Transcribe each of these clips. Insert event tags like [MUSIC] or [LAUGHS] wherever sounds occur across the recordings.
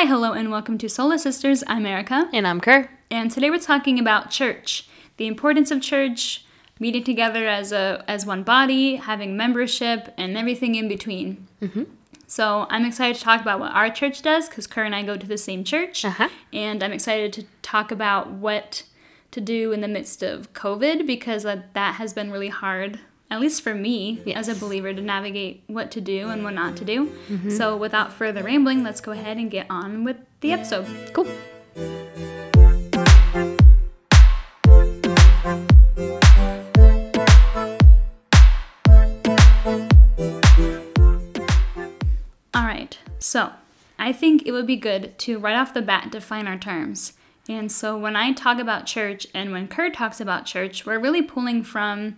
Hi, hello, and welcome to Sola Sisters. I'm Erica, And I'm Kerr. and today we're talking about church, the importance of church, meeting together as a as one body, having membership, and everything in between. Mm-hmm. So I'm excited to talk about what our church does because Kerr and I go to the same church, Uh-huh. and I'm excited to talk about what to do in the midst of COVID because that, that has been really hard. At least for me as a believer to navigate what to do and what not to do. Mm-hmm. So, without further rambling, let's go ahead and get on with the episode. Cool. All right, so I think it would be good to right off the bat define our terms. And so when I talk about church and when Kurt talks about church, we're really pulling from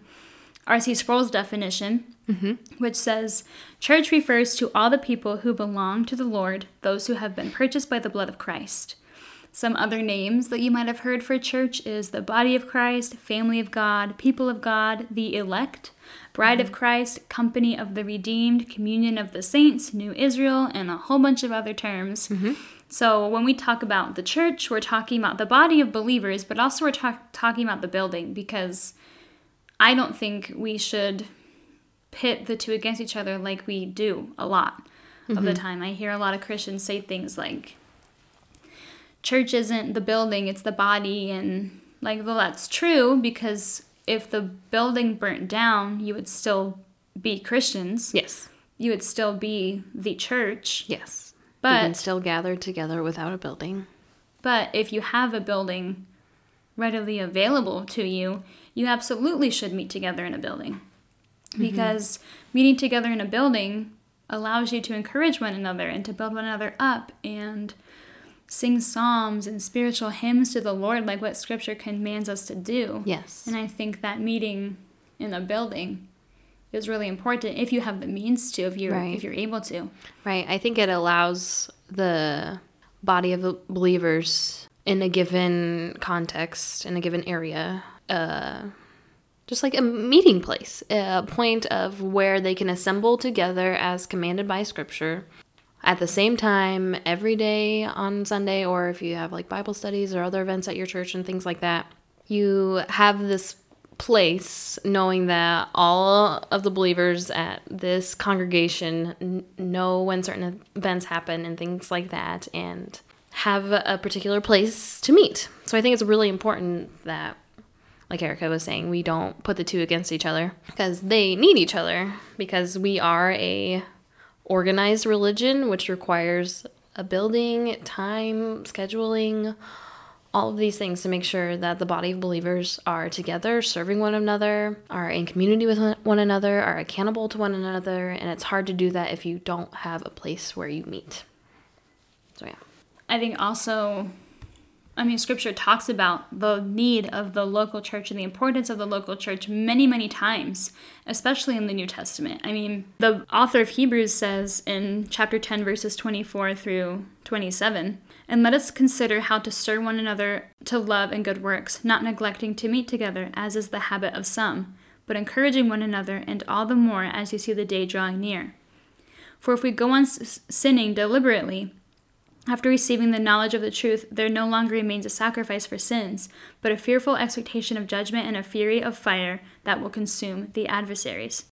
R.C. Sproul's definition, mm-hmm. which says church refers to all the people who belong to the Lord, those who have been purchased by the blood of Christ. Some other names that you might have heard for church is the body of Christ, family of God, people of God, the elect, bride of mm-hmm. Christ, company of the redeemed, communion of the saints, new Israel, and a whole bunch of other terms. Mm-hmm. So when we talk about the church, we're talking about the body of believers, but also we're talk- talking about the building because I don't think we should pit the two against each other like we do a lot of the mm-hmm. time. I hear a lot of Christians say things like, church isn't the building, it's the body. And like, well, that's true because if the building burnt down, you would still be Christians. Yes. You would still be the church. Yes. But- can still gather together without a building. But if you have a building readily available to you, you absolutely should meet together in a building. Mm-hmm. Because meeting together in a building allows you to encourage one another and to build one another up and sing psalms and spiritual hymns to the Lord, like what Scripture commands us to do. Yes. And I think that meeting in a building is really important if you have the means to, if you're Right. if you're able to. Right. I think it allows the body of believers in a given context, in a given area, uh, just like a meeting place, a point of where they can assemble together as commanded by Scripture at the same time every day on Sunday, or if you have like Bible studies or other events at your church and things like that. You have this place knowing that all of the believers at this congregation know when certain events happen and things like that and have a particular place to meet. So I think it's really important that like Erica was saying, we don't put the two against each other because they need each other because we are a organized religion which requires a building, time, scheduling, all of these things to make sure that the body of believers are together, serving one another, are in community with one- another, are accountable to one another, and it's hard to do that if you don't have a place where you meet. So yeah. I think also, I mean, scripture talks about the need of the local church and the importance of the local church many, many times, especially in the New Testament. I mean, the author of Hebrews says in chapter 10, verses 24 through 27, and let us consider how to stir one another to love and good works, not neglecting to meet together, as is the habit of some, but encouraging one another, and all the more as you see the day drawing near. For if we go on sinning deliberately, after receiving the knowledge of the truth, there no longer remains a sacrifice for sins, but a fearful expectation of judgment and a fury of fire that will consume the adversaries.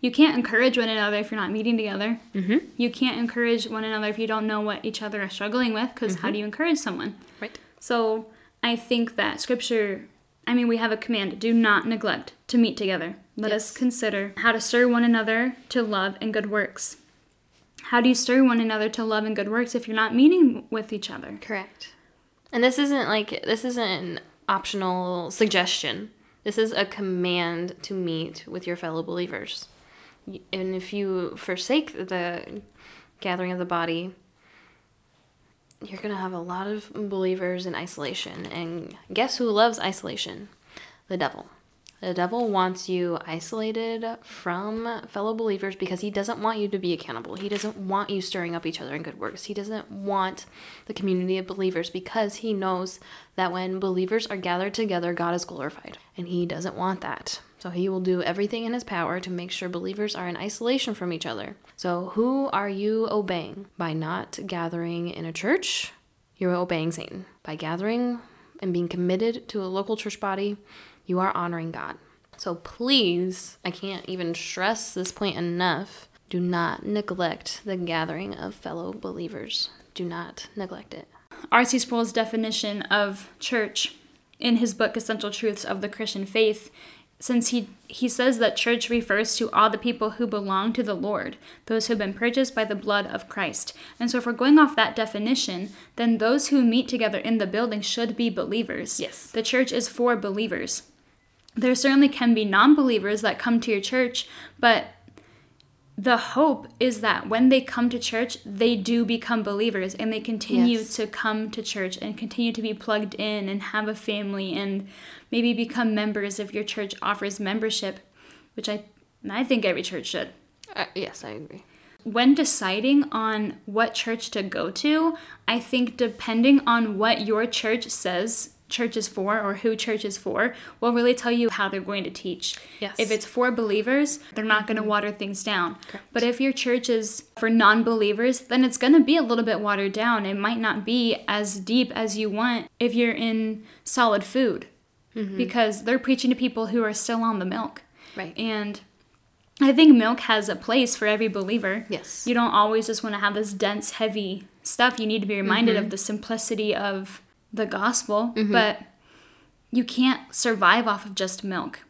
You can't encourage one another if you're not meeting together. Mm-hmm. You can't encourage one another if you don't know what each other are struggling with, because how do you encourage someone? Right. So I think that scripture, I mean, we have a command do not neglect to meet together. Let us consider how to stir one another to love and good works. How do you stir one another to love and good works if you're not meeting with each other? Correct. And this isn't like this isn't an optional suggestion. This is a command to meet with your fellow believers. And if you forsake the gathering of the body, you're going to have a lot of believers in isolation. And guess who loves isolation? The devil. The devil wants you isolated from fellow believers because he doesn't want you to be accountable. He doesn't want you stirring up each other in good works. He doesn't want the community of believers because he knows that when believers are gathered together, God is glorified. And he doesn't want that. So he will do everything in his power to make sure believers are in isolation from each other. So who are you obeying? By not gathering in a church, you're obeying Satan. By gathering and being committed to a local church body, you are honoring God. So please, I can't even stress this point enough. Do not neglect the gathering of fellow believers. Do not neglect it. R.C. Sproul's definition of church in his book Essential Truths of the Christian Faith since he he says that church refers to all the people who belong to the Lord, those who have been purchased by the blood of Christ. And so if we're going off that definition, then those who meet together in the building should be believers. Yes. The church is for believers. There certainly can be non-believers that come to your church, but the hope is that when they come to church, they do become believers and they continue Yes. to come to church and continue to be plugged in and have a family and maybe become members if your church offers membership, which I I think every church should. Uh, yes, I agree. When deciding on what church to go to, I think depending on what your church says church is for or who church is for will really tell you how they're going to teach. Yes. If it's for believers, they're not going to water things down. Correct. But if your church is for non believers, then it's going to be a little bit watered down. It might not be as deep as you want if you're in solid food mm-hmm. because they're preaching to people who are still on the milk. Right. And I think milk has a place for every believer. Yes. You don't always just want to have this dense, heavy stuff. You need to be reminded of mm-hmm. the simplicity of the gospel, mm-hmm. but you can't survive off of just milk.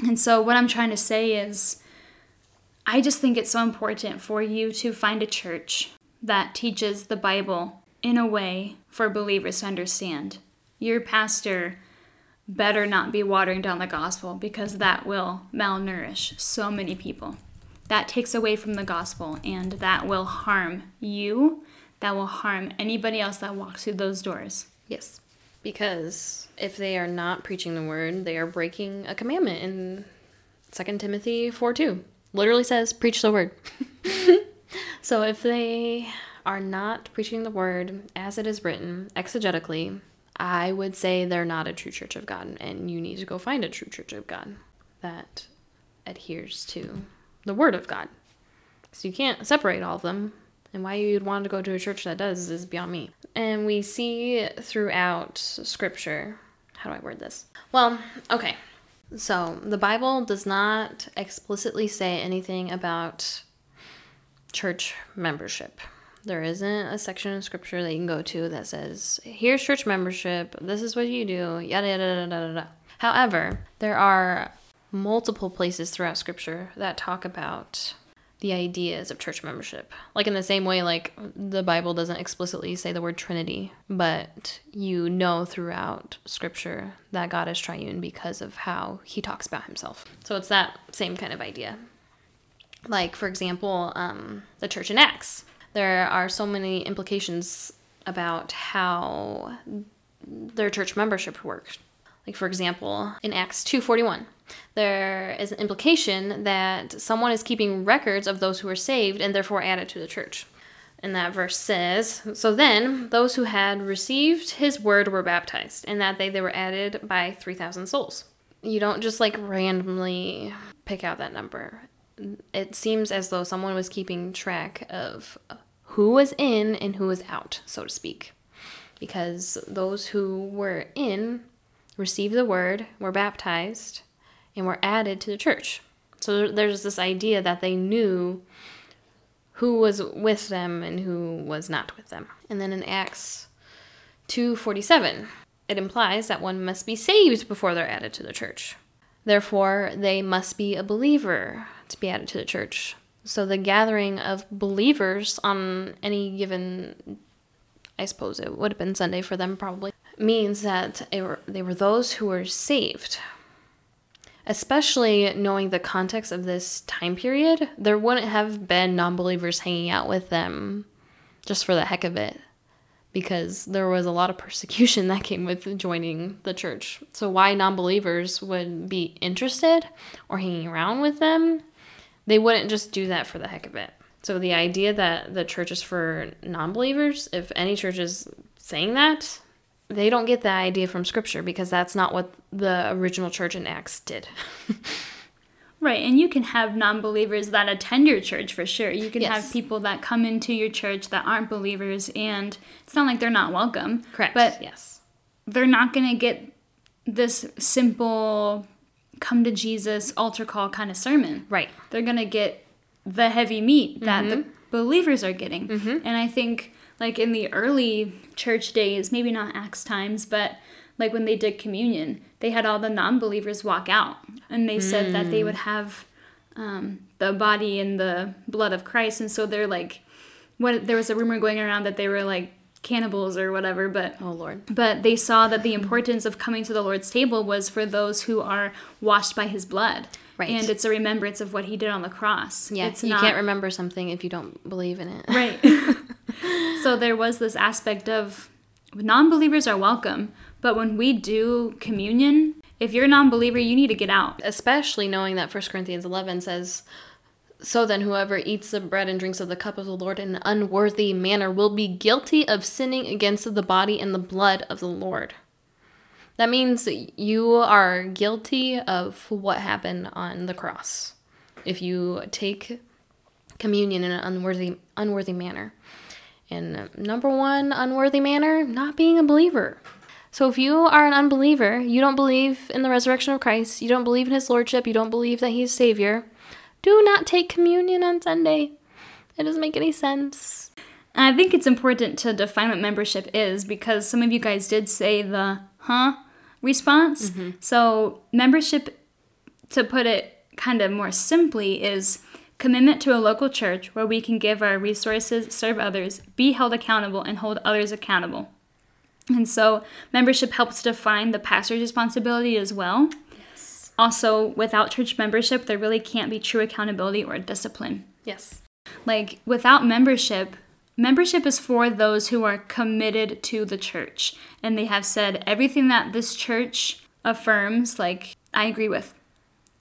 And so, what I'm trying to say is, I just think it's so important for you to find a church that teaches the Bible in a way for believers to understand. Your pastor better not be watering down the gospel because that will malnourish so many people. That takes away from the gospel and that will harm you. That will harm anybody else that walks through those doors. Yes. Because if they are not preaching the word, they are breaking a commandment in 2 Timothy 4 2. Literally says, preach the word. [LAUGHS] so if they are not preaching the word as it is written, exegetically, I would say they're not a true church of God, and you need to go find a true church of God that adheres to the word of God. So you can't separate all of them. And why you'd want to go to a church that does is beyond me. And we see throughout scripture, how do I word this? Well, okay. So the Bible does not explicitly say anything about church membership. There isn't a section in scripture that you can go to that says, here's church membership, this is what you do, yada yada yada yada. yada. However, there are multiple places throughout scripture that talk about the ideas of church membership. Like in the same way like the Bible doesn't explicitly say the word trinity, but you know throughout scripture that God is triune because of how he talks about himself. So it's that same kind of idea. Like for example, um, the church in Acts. There are so many implications about how their church membership worked. Like for example, in Acts 2:41, there is an implication that someone is keeping records of those who are saved and therefore added to the church. And that verse says, So then those who had received his word were baptized, and that day they were added by 3,000 souls. You don't just like randomly pick out that number. It seems as though someone was keeping track of who was in and who was out, so to speak. Because those who were in received the word, were baptized, and were added to the church. So there's this idea that they knew who was with them and who was not with them. And then in Acts 2:47, it implies that one must be saved before they're added to the church. Therefore, they must be a believer to be added to the church. So the gathering of believers on any given I suppose it would have been Sunday for them probably means that they were, they were those who were saved. Especially knowing the context of this time period, there wouldn't have been non believers hanging out with them just for the heck of it because there was a lot of [LAUGHS] persecution that came with joining the church. So, why non believers would be interested or hanging around with them, they wouldn't just do that for the heck of it. So, the idea that the church is for non believers, if any church is saying that, they don't get that idea from scripture because that's not what the original church in Acts did. [LAUGHS] Right, and you can have non believers that attend your church for sure. You can Yes. have people that come into your church that aren't believers, and it's not like they're not welcome. Correct. But yes. they're not going to get this simple come to Jesus altar call kind of sermon. Right. They're going to get the heavy meat that the mm-hmm. believers are getting. Mm-hmm. And I think, like in the early church days, maybe not Acts times, but like when they did communion, they had all the non believers walk out. And they said that they would have um, the body and the blood of Christ. And so they're like, what there was a rumor going around that they were like cannibals or whatever, but Oh Lord. but they saw that the importance of coming to the Lord's table was for those who are washed by his blood. Right. And it's a remembrance of what he did on the cross. Yeah. It's you not can't remember something if you don't believe in it. Right. [LAUGHS] so there was this aspect of non believers are welcome, but when we do communion, if you're a non believer, you need to get out. Especially knowing that 1 Corinthians 11 says, So then, whoever eats the bread and drinks of the cup of the Lord in an unworthy manner will be guilty of sinning against the body and the blood of the Lord. That means you are guilty of what happened on the cross if you take communion in an unworthy unworthy manner. And number one unworthy manner, not being a believer. So if you are an unbeliever, you don't believe in the resurrection of Christ, you don't believe in his lordship, you don't believe that he's savior, do not take communion on Sunday. It doesn't make any sense. I think it's important to define what membership is because some of you guys did say the huh response. Mm-hmm. So, membership, to put it kind of more simply, is commitment to a local church where we can give our resources, serve others, be held accountable, and hold others accountable. And so, membership helps define the pastor's responsibility as well. Yes. Also, without church membership, there really can't be true accountability or discipline. Yes. Like, without membership, membership is for those who are committed to the church. And they have said everything that this church affirms, like, I agree with.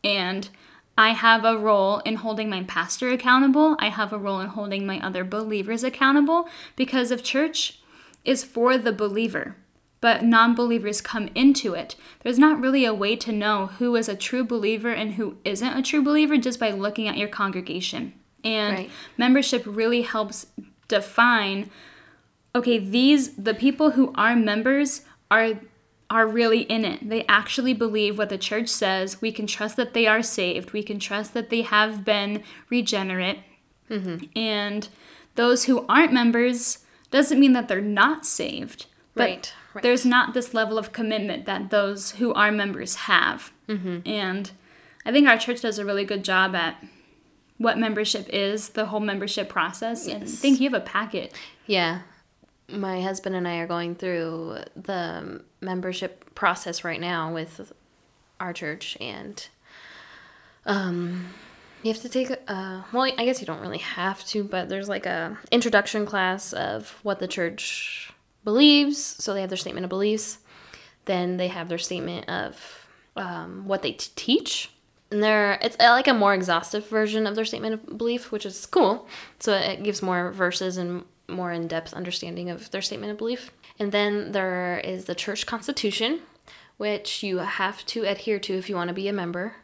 And I have a role in holding my pastor accountable. I have a role in holding my other believers accountable because if church is for the believer, but non believers come into it, there's not really a way to know who is a true believer and who isn't a true believer just by looking at your congregation. And Right. membership really helps define okay, these the people who are members are are really in it. They actually believe what the church says. We can trust that they are saved. We can trust that they have been regenerate. Mm-hmm. And those who aren't members doesn't mean that they're not saved. But Right, right. there's not this level of commitment that those who are members have. Mm-hmm. And I think our church does a really good job at what membership is, the whole membership process. And I think you have a packet. Yeah. My husband and I are going through the membership process right now with our church and um you have to take a well I guess you don't really have to, but there's like a introduction class of what the church believes. So they have their statement of beliefs. Then they have their statement of um, what they t- teach. And they're it's like a more exhaustive version of their statement of belief, which is cool. So it gives more verses and more in depth understanding of their statement of belief. And then there is the church constitution, which you have to adhere to if you want to be a member.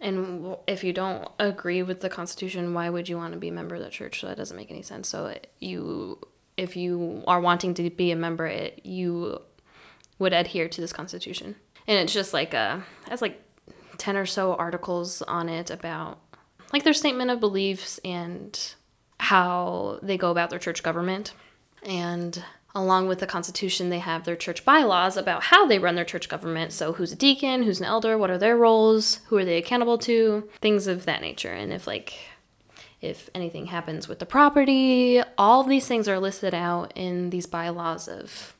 And if you don't agree with the Constitution, why would you want to be a member of the church? So that doesn't make any sense. So you, if you are wanting to be a member, it, you would adhere to this Constitution. And it's just like uh, a, it's like ten or so articles on it about like their statement of beliefs and how they go about their church government. And along with the Constitution, they have their church bylaws about how they run their church government. So, who's a deacon, who's an elder, what are their roles, who are they accountable to, things of that nature. And if, like, if anything happens with the property, all these things are listed out in these bylaws of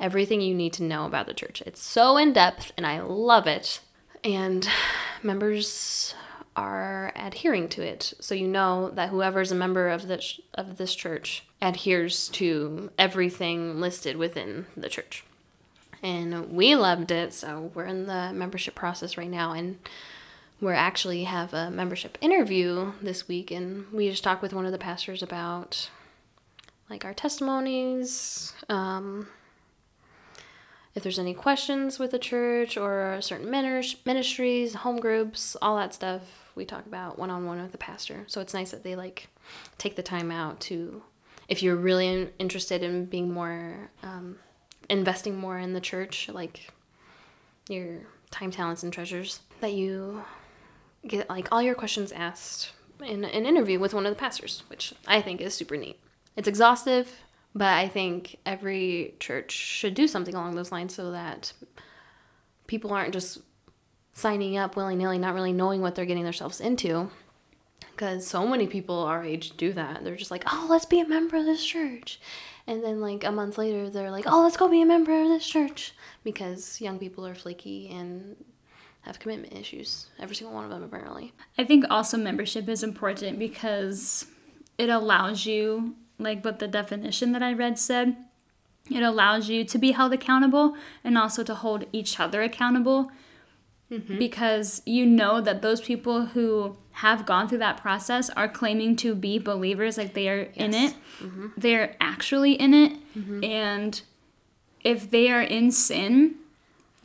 everything you need to know about the church. It's so in depth and I love it. And [SIGHS] members are adhering to it. So you know that whoever's a member of this of this church adheres to everything listed within the church. And we loved it, so we're in the membership process right now and we're actually have a membership interview this week and we just talked with one of the pastors about like our testimonies um, if there's any questions with the church or certain ministries, home groups, all that stuff, we talk about one on one with the pastor. So it's nice that they like take the time out to, if you're really interested in being more, um, investing more in the church, like your time, talents, and treasures, that you get like all your questions asked in an interview with one of the pastors, which I think is super neat. It's exhaustive, but I think every church should do something along those lines so that people aren't just signing up willy nilly, not really knowing what they're getting themselves into. Because so many people our age do that. They're just like, oh, let's be a member of this church. And then, like, a month later, they're like, oh, let's go be a member of this church. Because young people are flaky and have commitment issues. Every single one of them, apparently. I think also membership is important because it allows you like what the definition that I read said. It allows you to be held accountable and also to hold each other accountable mm-hmm. because you know that those people who have gone through that process are claiming to be believers, like they are yes. in it. Mm-hmm. They're actually in it. Mm-hmm. And if they are in sin,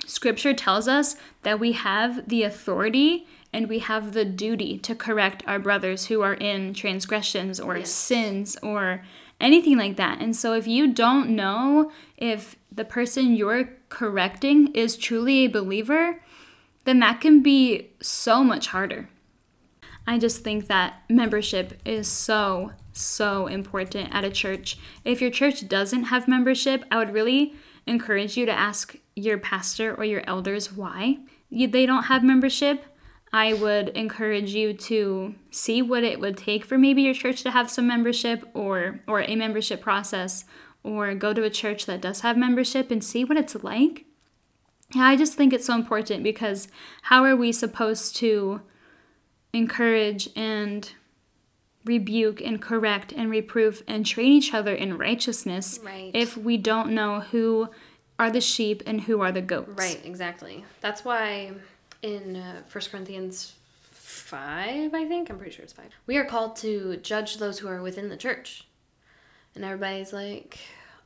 scripture tells us that we have the authority and we have the duty to correct our brothers who are in transgressions or yes. sins or anything like that. And so if you don't know if the person you're correcting is truly a believer, then that can be so much harder. I just think that membership is so, so important at a church. If your church doesn't have membership, I would really encourage you to ask your pastor or your elders why they don't have membership I would encourage you to see what it would take for maybe your church to have some membership or or a membership process or go to a church that does have membership and see what it's like. Yeah, I just think it's so important because how are we supposed to encourage and rebuke and correct and reprove and train each other in righteousness right. if we don't know who are the sheep and who are the goats? Right, exactly. That's why in uh, 1 Corinthians 5, I think. I'm pretty sure it's 5. We are called to judge those who are within the church. And everybody's like,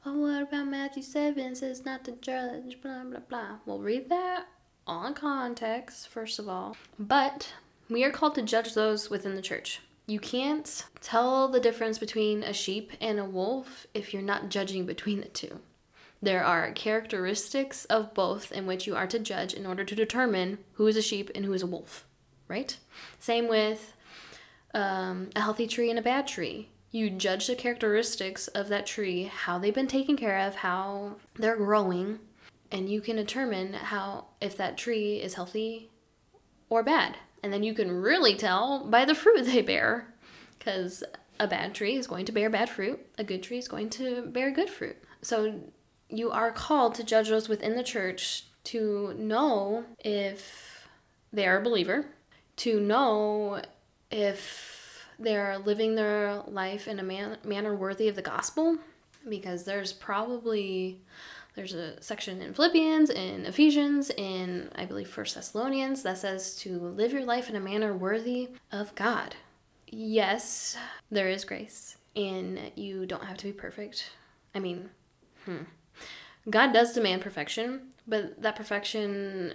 oh, what about Matthew 7 says not to judge, blah, blah, blah. Well, read that on context, first of all. But we are called to judge those within the church. You can't tell the difference between a sheep and a wolf if you're not judging between the two. There are characteristics of both in which you are to judge in order to determine who is a sheep and who is a wolf, right? Same with um, a healthy tree and a bad tree. You judge the characteristics of that tree, how they've been taken care of, how they're growing, and you can determine how if that tree is healthy or bad. And then you can really tell by the fruit [LAUGHS] they bear, because a bad tree is going to bear bad fruit, a good tree is going to bear good fruit. So you are called to judge those within the church to know if they are a believer, to know if they're living their life in a man- manner worthy of the gospel, because there's probably there's a section in Philippians, in Ephesians, in I believe First Thessalonians that says to live your life in a manner worthy of God. Yes, there is grace, and you don't have to be perfect. I mean, hmm. God does demand perfection, but that perfection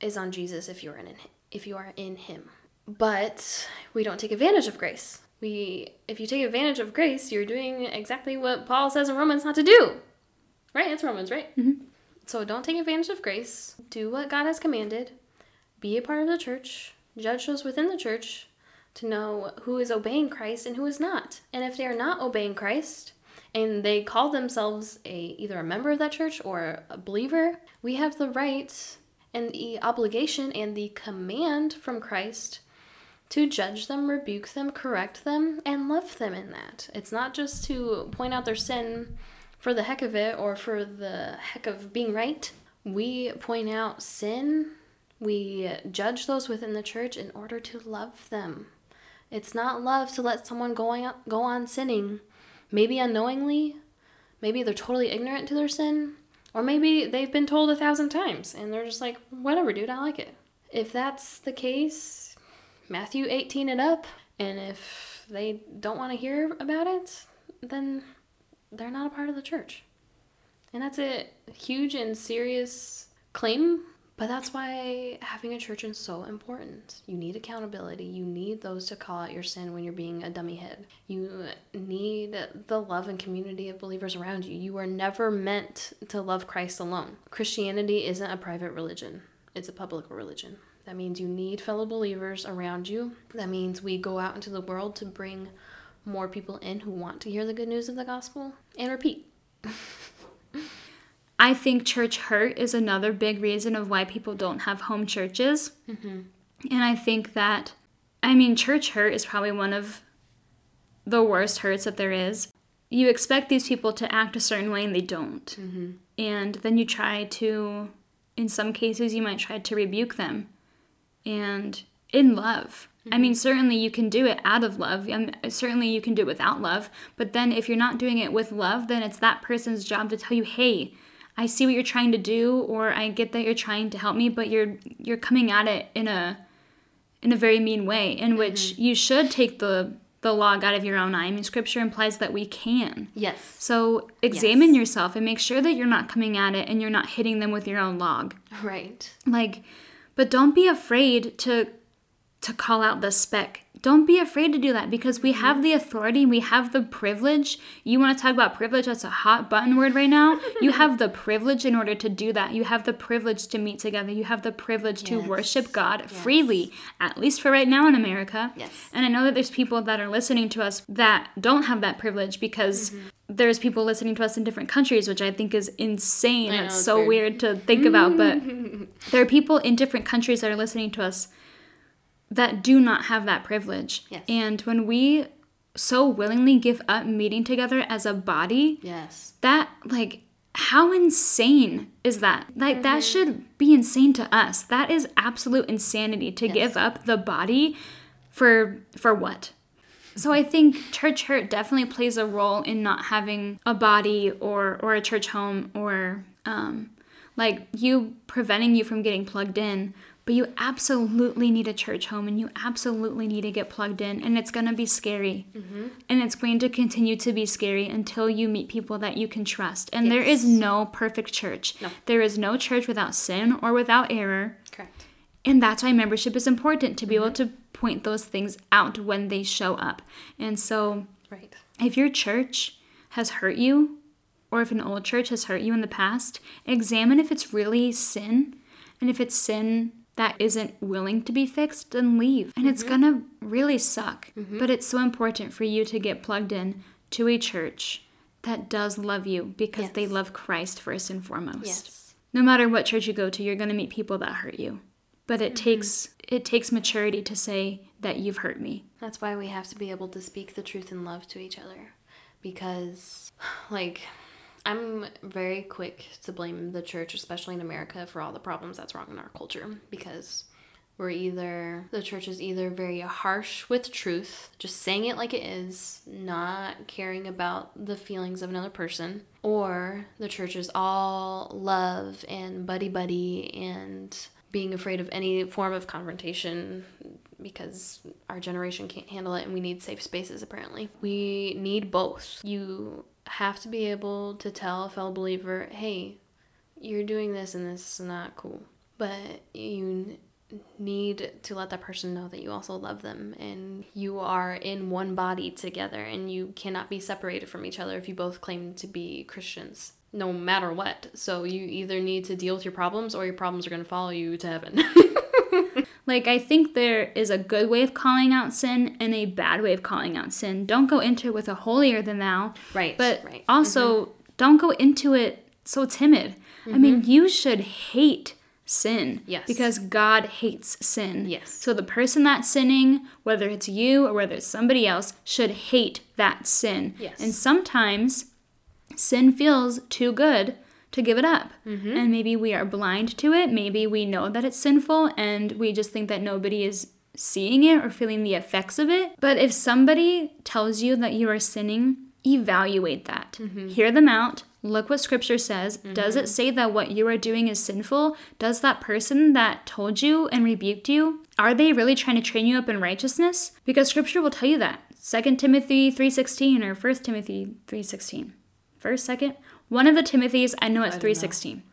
is on Jesus if you're in if you are in him. But we don't take advantage of grace. We if you take advantage of grace, you're doing exactly what Paul says in Romans not to do. Right? It's Romans, right? Mm-hmm. So don't take advantage of grace. Do what God has commanded. Be a part of the church. Judge those within the church to know who is obeying Christ and who is not. And if they are not obeying Christ, and they call themselves a either a member of that church or a believer, we have the right and the obligation and the command from Christ to judge them, rebuke them, correct them, and love them in that. It's not just to point out their sin for the heck of it or for the heck of being right. We point out sin, we judge those within the church in order to love them. It's not love to let someone going go on sinning maybe unknowingly, maybe they're totally ignorant to their sin, or maybe they've been told a thousand times and they're just like, whatever, dude, I like it. If that's the case, Matthew 18 and up, and if they don't want to hear about it, then they're not a part of the church. And that's a huge and serious claim, but that's why having a church is so important. You need accountability. You need those to call out your sin when you're being a dummy head. You need the love and community of believers around you. You are never meant to love Christ alone. Christianity isn't a private religion, it's a public religion. That means you need fellow believers around you. That means we go out into the world to bring more people in who want to hear the good news of the gospel and repeat. [LAUGHS] I think church hurt is another big reason of why people don't have home churches. Mm-hmm. And I think that, I mean, church hurt is probably one of the worst hurts that there is. You expect these people to act a certain way and they don't. Mm-hmm. And then you try to, in some cases, you might try to rebuke them. And in love. I mean, mm-hmm. certainly you can do it out of love. certainly you can do it without love. But then if you're not doing it with love, then it's that person's job to tell you, hey, I see what you're trying to do, or I get that you're trying to help me, but you're you're coming at it in a in a very mean way, in mm-hmm. which you should take the the log out of your own eye. I mean, scripture implies that we can. Yes. So examine yourself and make sure that you're not coming at it and you're not hitting them with your own log. Right. Like, but don't be afraid to to call out the speck. Don't be afraid to do that because we have the authority, we have the privilege. You want to talk about privilege? That's a hot button word right now. [LAUGHS] you have the privilege in order to do that. You have the privilege to meet together. You have the privilege to worship God freely, at least for right now in America. Yes. And I know that there's people that are listening to us that don't have that privilege because Mm-hmm. There's people listening to us in different countries, which I think is insane. Know, it's so weird. weird to think about, but [LAUGHS] there are people in different countries that are listening to us that do not have that privilege. Yes. And when we so willingly give up meeting together as a body, Yes. that like how insane is that? Like Mm-hmm. that should be insane to us. That is absolute insanity to give up the body for for what? So I think church hurt definitely plays a role in not having a body or or a church home or um like you preventing you from getting plugged in but you absolutely need a church home and you absolutely need to get plugged in and it's going to be scary. And it's going to continue to be scary until you meet people that you can trust. And there is no perfect church. No. there is no church without sin or without error. Correct. And that's why membership is important to be able mm-hmm. to point those things out when they show up and so Right. if your church has hurt you, or if an old church has hurt you in the past, examine if it's really sin. And if it's sin that isn't willing to be fixed, then leave. And it's mm-hmm. gonna really suck. Mm-hmm. But it's so important for you to get plugged in to a church that does love you because they love Christ first and foremost. Yes. No matter what church you go to, you're gonna meet people that hurt you. But it mm-hmm. takes it takes maturity to say that you've hurt me. That's why we have to be able to speak the truth in love to each other. Because, [SIGHS] like, I'm very quick to blame the church, especially in America, for all the problems that's wrong in our culture. Because we're either, the church is either very harsh with truth, just saying it like it is, not caring about the feelings of another person, or the church is all love and buddy buddy and being afraid of any form of confrontation because our generation can't handle it and we need safe spaces apparently. We need both. You have to be able to tell a fellow believer, hey, you're doing this and this is not cool. But you need to let that person know that you also love them and you are in one body together and you cannot be separated from each other if you both claim to be Christians. No matter what. So you either need to deal with your problems or your problems are going to follow you to heaven. [LAUGHS] Like, I think there is a good way of calling out sin and a bad way of calling out sin. Don't go into it with a holier than thou. Right, But right. also, mm-hmm. don't go into it so timid. I mean, mm-hmm. you should hate sin. Yes. Because God hates sin. Yes. So the person that's sinning, whether it's you or whether it's somebody else, should hate that sin. Yes. And sometimes sin feels too good to give it up. Mm-hmm. And maybe we are blind to it. Maybe we know that it's sinful and we just think that nobody is seeing it or feeling the effects of it. But if somebody tells you that you are sinning, evaluate that. Mm-hmm. Hear them out. Look what scripture says. Mm-hmm. Does it say that what you are doing is sinful? Does that person that told you and rebuked you, are they really trying to train you up in righteousness? Because scripture will tell you that. 2 Timothy 3:16 or 1 Timothy 3:16. First, second, One of the Timothys, I know it's three sixteen,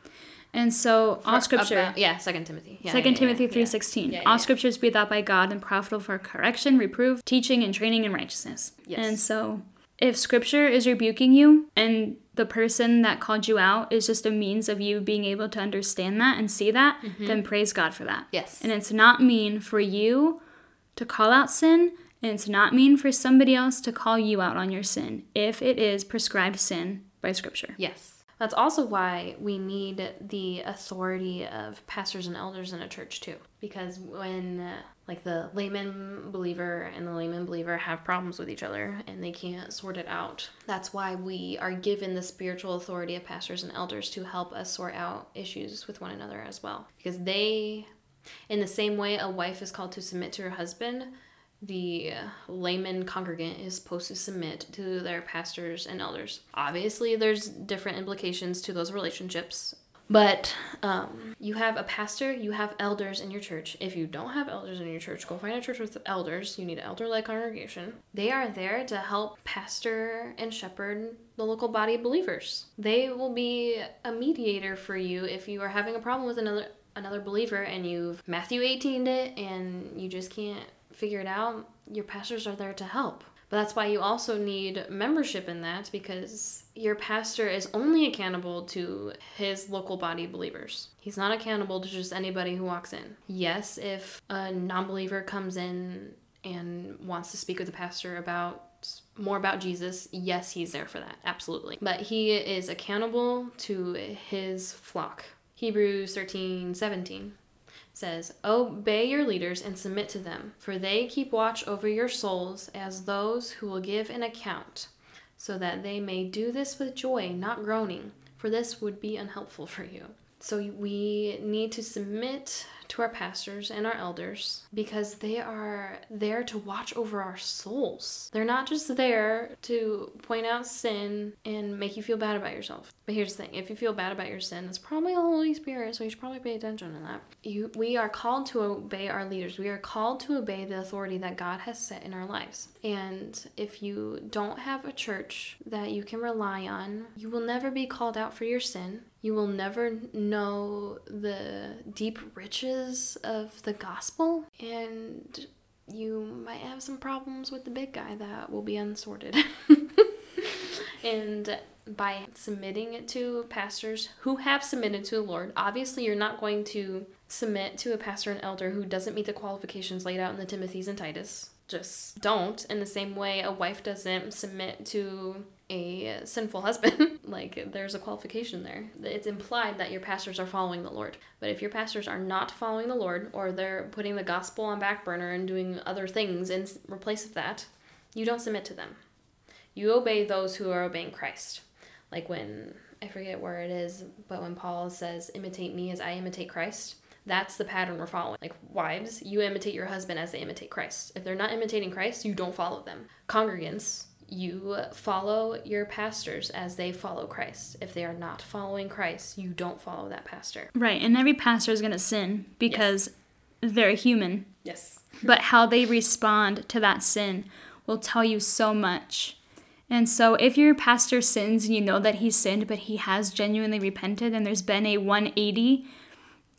and so all scripture. About- yeah, Second Timothy. Yeah, Second yeah, Timothy yeah, three sixteen. All scriptures be out by God and profitable for correction, reproof, teaching, and training in righteousness. Yes. And so, if scripture is rebuking you, and the person that called you out is just a means of you being able to understand that and see that, then praise God for that. Mm-hmm. Yes. And it's not mean for you to call out sin, and it's not mean for somebody else to call you out on your sin if it is prescribed sin by scripture. Yes. That's also why we need the authority of pastors and elders in a church too. Because when uh, like the layman believer and the layman believer have problems with each other and they can't sort it out, that's why we are given the spiritual authority of pastors and elders to help us sort out issues with one another as well. Because they in the same way a wife is called to submit to her husband, the layman congregant is supposed to submit to their pastors and elders. Obviously, there's different implications to those relationships. But um, you have a pastor, you have elders in your church. If you don't have elders in your church, go find a church with elders. You need an elder led congregation. They are there to help pastor and shepherd the local body of believers. They will be a mediator for you if you are having a problem with another another believer and you've Matthew 18'd it and you just can't figure it out, your pastors are there to help. But that's why you also need membership in that because your pastor is only accountable to his local body of believers. He's not accountable to just anybody who walks in. Yes, if a non believer comes in and wants to speak with the pastor about more about Jesus, yes, he's there for that. Absolutely. But he is accountable to his flock. Hebrews 13 17 says, Obey your leaders and submit to them, for they keep watch over your souls as those who will give an account, so that they may do this with joy, not groaning, for this would be unhelpful for you. So we need to submit to our pastors and our elders because they are there to watch over our souls. They're not just there to point out sin and make you feel bad about yourself. But here's the thing, if you feel bad about your sin, it's probably the Holy Spirit, so you should probably pay attention to that. You we are called to obey our leaders. We are called to obey the authority that God has set in our lives. And if you don't have a church that you can rely on, you will never be called out for your sin. You will never know the deep riches of the gospel, and you might have some problems with the big guy that will be unsorted. [LAUGHS] and by submitting it to pastors who have submitted to the Lord, obviously you're not going to submit to a pastor and elder who doesn't meet the qualifications laid out in the Timothy's and Titus. Just don't. In the same way, a wife doesn't submit to a sinful husband. [LAUGHS] like, there's a qualification there. It's implied that your pastors are following the Lord. But if your pastors are not following the Lord, or they're putting the gospel on back burner and doing other things in replace of that, you don't submit to them. You obey those who are obeying Christ. Like when, I forget where it is, but when Paul says, imitate me as I imitate Christ, that's the pattern we're following. Like wives, you imitate your husband as they imitate Christ. If they're not imitating Christ, you don't follow them. Congregants, you follow your pastors as they follow Christ. If they are not following Christ, you don't follow that pastor. Right, and every pastor is going to sin because they're human. Yes. But how they respond to that sin will tell you so much. And so, if your pastor sins and you know that he sinned, but he has genuinely repented and there's been a 180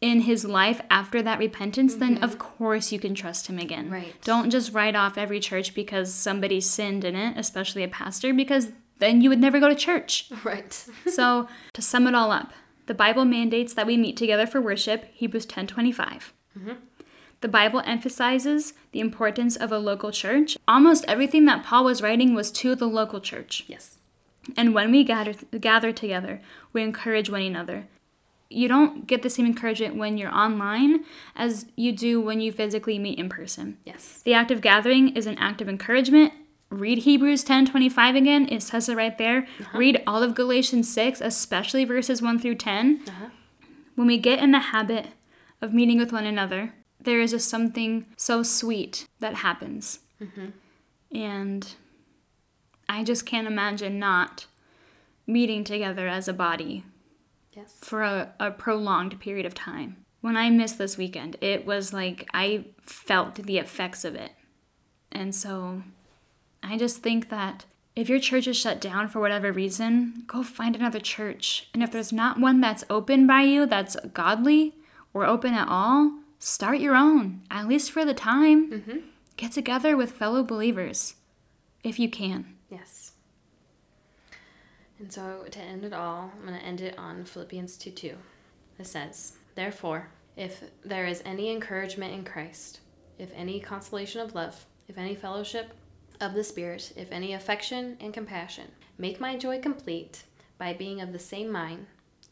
in his life after that repentance, then mm-hmm. of course you can trust him again. Right. Don't just write off every church because somebody sinned in it, especially a pastor, because then you would never go to church. [LAUGHS] Right. so, to sum it all up, the Bible mandates that we meet together for worship, Hebrews 10:25. Mm-hmm. The Bible emphasizes the importance of a local church. Almost everything that Paul was writing was to the local church. yes. And when we gather gather together, we encourage one another. You don't get the same encouragement when you're online as you do when you physically meet in person. Yes. The act of gathering is an act of encouragement. Read Hebrews 10:25 again. It says it right there. Read all of Galatians 6, especially verses 1 through 10. Uh-huh. When we get in the habit of meeting with one another, there is just something so sweet that happens. And I just can't imagine not meeting together as a body Yes. for a, a prolonged period of time. When I missed this weekend, it was like I felt the effects of it. And so I just think that if your church is shut down for whatever reason, go find another church. And if there's not one that's open by you, that's godly or open at all, start your own, at least for the time. Mm-hmm. Get together with fellow believers if you can. And so to end it all, I'm going to end it on Philippians 2 2. It says, Therefore, if there is any encouragement in Christ, if any consolation of love, if any fellowship of the Spirit, if any affection and compassion, make my joy complete by being of the same mind,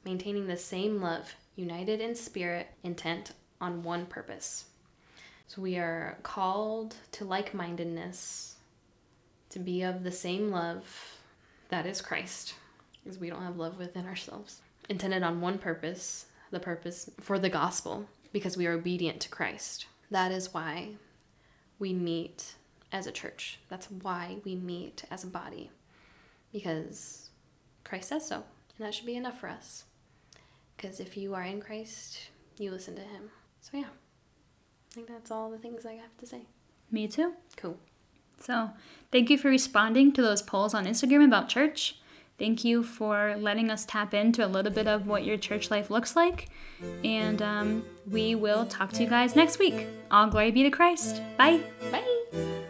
maintaining the same love, united in spirit, intent on one purpose. So we are called to like mindedness, to be of the same love that is Christ, because we don't have love within ourselves. Intended on one purpose, the purpose for the gospel, because we are obedient to Christ. That is why we meet as a church. That's why we meet as a body, because Christ says so, and that should be enough for us. Because if you are in Christ, you listen to Him. So, yeah, I think that's all the things I have to say. Me too. Cool. So, thank you for responding to those polls on Instagram about church. Thank you for letting us tap into a little bit of what your church life looks like. And um, we will talk to you guys next week. All glory be to Christ. Bye. Bye.